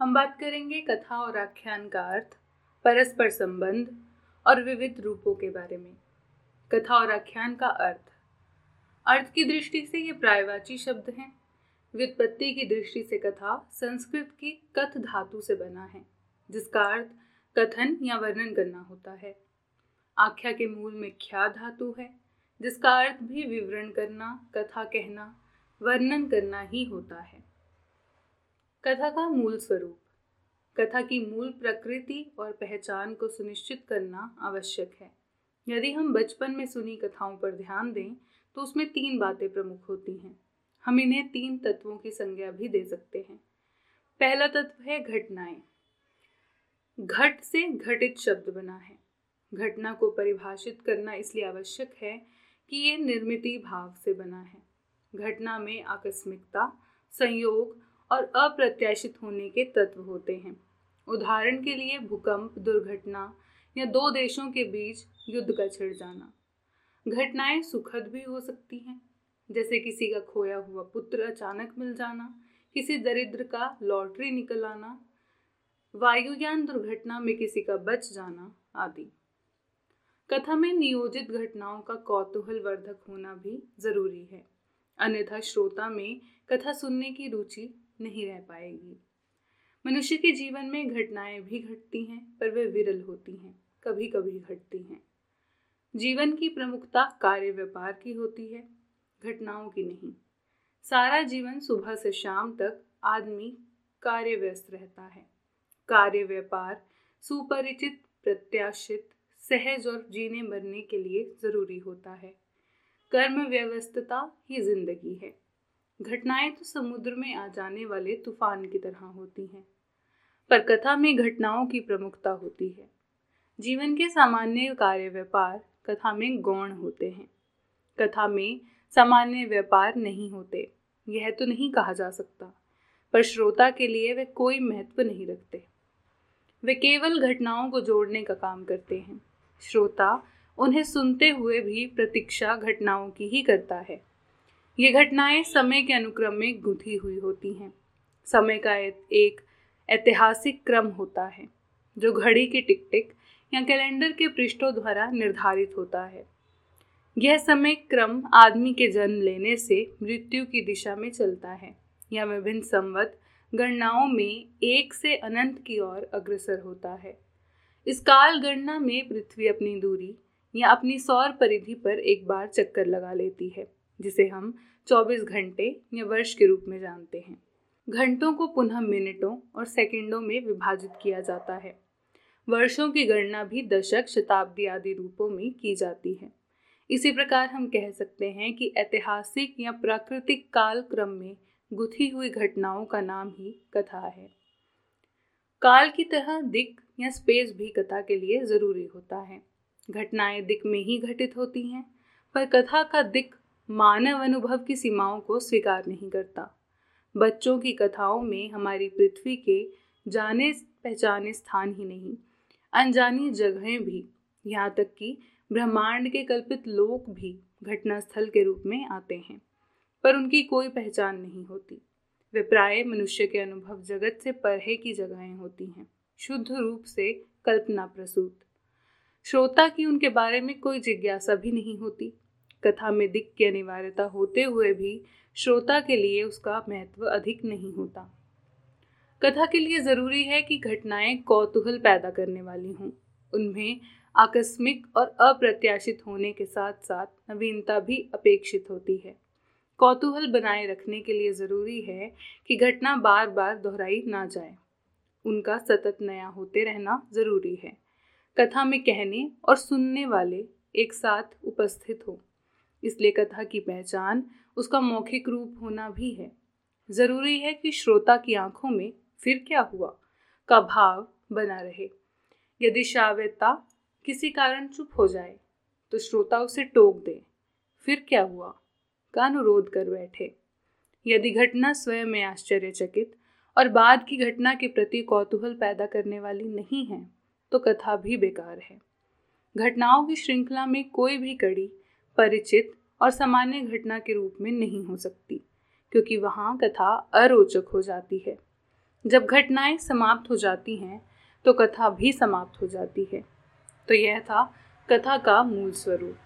हम बात करेंगे कथा और आख्यान का अर्थ, परस्पर संबंध और विविध रूपों के बारे में। कथा और आख्यान का अर्थ। अर्थ की दृष्टि से ये प्रायवाची शब्द हैं। व्युत्पत्ति की दृष्टि से कथा संस्कृत की कथ धातु से बना है, जिसका अर्थ कथन या वर्णन करना होता है। आख्या के मूल में ख्या धातु है, जिसका अर्थ भी विवरण करना, कथा कहना, वर्णन करना ही होता है। कथा का मूल स्वरूप। कथा की मूल प्रकृति और पहचान को सुनिश्चित करना आवश्यक है। यदि हम बचपन में सुनी कथाओं पर ध्यान दें तो उसमें तीन बातें प्रमुख होती हैं। हम इन्हें तीन तत्वों की संज्ञा भी दे सकते हैं। पहला तत्व है घटनाएँ। घट से घटित शब्द बना है। घटना को परिभाषित करना इसलिए आवश्यक है कि ये निर्मिति भाव से बना है। घटना में आकस्मिकता, संयोग और अप्रत्याशित होने के तत्व होते हैं। उदाहरण के लिए भूकंप, दुर्घटना या दो देशों के बीच युद्ध का छिड़ जाना। घटनाएँ सुखद भी हो सकती हैं, जैसे किसी का खोया हुआ पुत्र अचानक मिल जाना, किसी दरिद्र का लॉटरी निकल आना, वायुयान दुर्घटना में किसी का बच जाना आदि। कथा में नियोजित घटनाओं का कौतूहल वर्धक होना भी ज़रूरी है। अन्यथा श्रोता में कथा सुनने की रुचि नहीं रह पाएगी। मनुष्य के जीवन में घटनाएँ भी घटती हैं, पर वे विरल होती हैं कभी कभी घटती हैं। जीवन की प्रमुखता कार्य व्यापार की होती है, घटनाओं की नहीं। सारा जीवन सुबह से शाम तक आदमी कार्य व्यस्त रहता है। कार्य व्यापार सुपरिचित, प्रत्याशित, सहज और जीने मरने के लिए ज़रूरी होता है। कर्म व्यवस्थता ही ज़िंदगी है। घटनाएँ तो समुद्र में आ जाने वाले तूफ़ान की तरह होती हैं, पर कथा में घटनाओं की प्रमुखता होती है। जीवन के सामान्य कार्य व्यापार कथा में गौण होते हैं। कथा में सामान्य व्यापार नहीं होते, यह तो नहीं कहा जा सकता, पर श्रोता के लिए वे कोई महत्व नहीं रखते। वे केवल घटनाओं को जोड़ने का काम करते हैं। श्रोता उन्हें सुनते हुए भी प्रतीक्षा घटनाओं की ही करता है। ये घटनाएँ समय के अनुक्रम में गुथी हुई होती हैं। समय का एक ऐतिहासिक क्रम होता है, जो घड़ी की टिक टिक या कैलेंडर के पृष्ठों द्वारा निर्धारित होता है। यह समय क्रम आदमी के जन्म लेने से मृत्यु की दिशा में चलता है, या विभिन्न संवत गणनाओं में एक से अनंत की ओर अग्रसर होता है। इस काल गणना में पृथ्वी अपनी दूरी या अपनी सौर परिधि पर एक बार चक्कर लगा लेती है। जिसे हम 24 घंटे या वर्ष के रूप में जानते हैं। घंटों को पुनः मिनटों और सेकंडों में विभाजित किया जाता है। वर्षों की गणना भी दशक, शताब्दी आदि रूपों में की जाती है। इसी प्रकार हम कह सकते हैं कि ऐतिहासिक या प्राकृतिक काल क्रम में गुथी हुई घटनाओं का नाम ही कथा है। काल की तरह दिक या स्पेस भी कथा के लिए ज़रूरी होता है। घटनाएँ दिक में ही घटित होती हैं, पर कथा का दिक मानव अनुभव की सीमाओं को स्वीकार नहीं करता। बच्चों की कथाओं में हमारी पृथ्वी के जाने पहचाने स्थान ही नहीं, अनजानी जगहें भी, यहाँ तक कि ब्रह्मांड के कल्पित लोक भी घटनास्थल के रूप में आते हैं, पर उनकी कोई पहचान नहीं होती। वे प्राय मनुष्य के अनुभव जगत से परे की जगहें होती हैं, शुद्ध रूप से कल्पना प्रसूत। श्रोता की उनके बारे में कोई जिज्ञासा भी नहीं होती। कथा में दिक की अनिवार्यता होते हुए भी श्रोता के लिए उसका महत्व अधिक नहीं होता। कथा के लिए ज़रूरी है कि घटनाएँ कौतूहल पैदा करने वाली हों। उनमें आकस्मिक और अप्रत्याशित होने के साथ साथ नवीनता भी अपेक्षित होती है। कौतूहल बनाए रखने के लिए ज़रूरी है कि घटना बार बार दोहराई ना जाए। उनका सतत नया होते रहना ज़रूरी है। कथा में कहने और सुनने वाले एक साथ उपस्थित हो। इसलिए कथा की पहचान उसका मौखिक रूप होना भी है। ज़रूरी है कि श्रोता की आँखों में फिर क्या हुआ? का भाव बना रहे। यदि श्राव्यता किसी कारण चुप हो जाए तो श्रोता उसे टोक दे। फिर क्या हुआ? का अनुरोध कर बैठे। यदि घटना स्वयं में आश्चर्यचकित और बाद की घटना के प्रति कौतूहल पैदा करने वाली नहीं है तो कथा भी बेकार है। घटनाओं की श्रृंखला में कोई भी कड़ी परिचित और सामान्य घटना के रूप में नहीं हो सकती, क्योंकि वहाँ कथा अरोचक हो जाती है। जब घटनाएँ समाप्त हो जाती हैं तो कथा भी समाप्त हो जाती है। तो यह था कथा का मूल स्वरूप।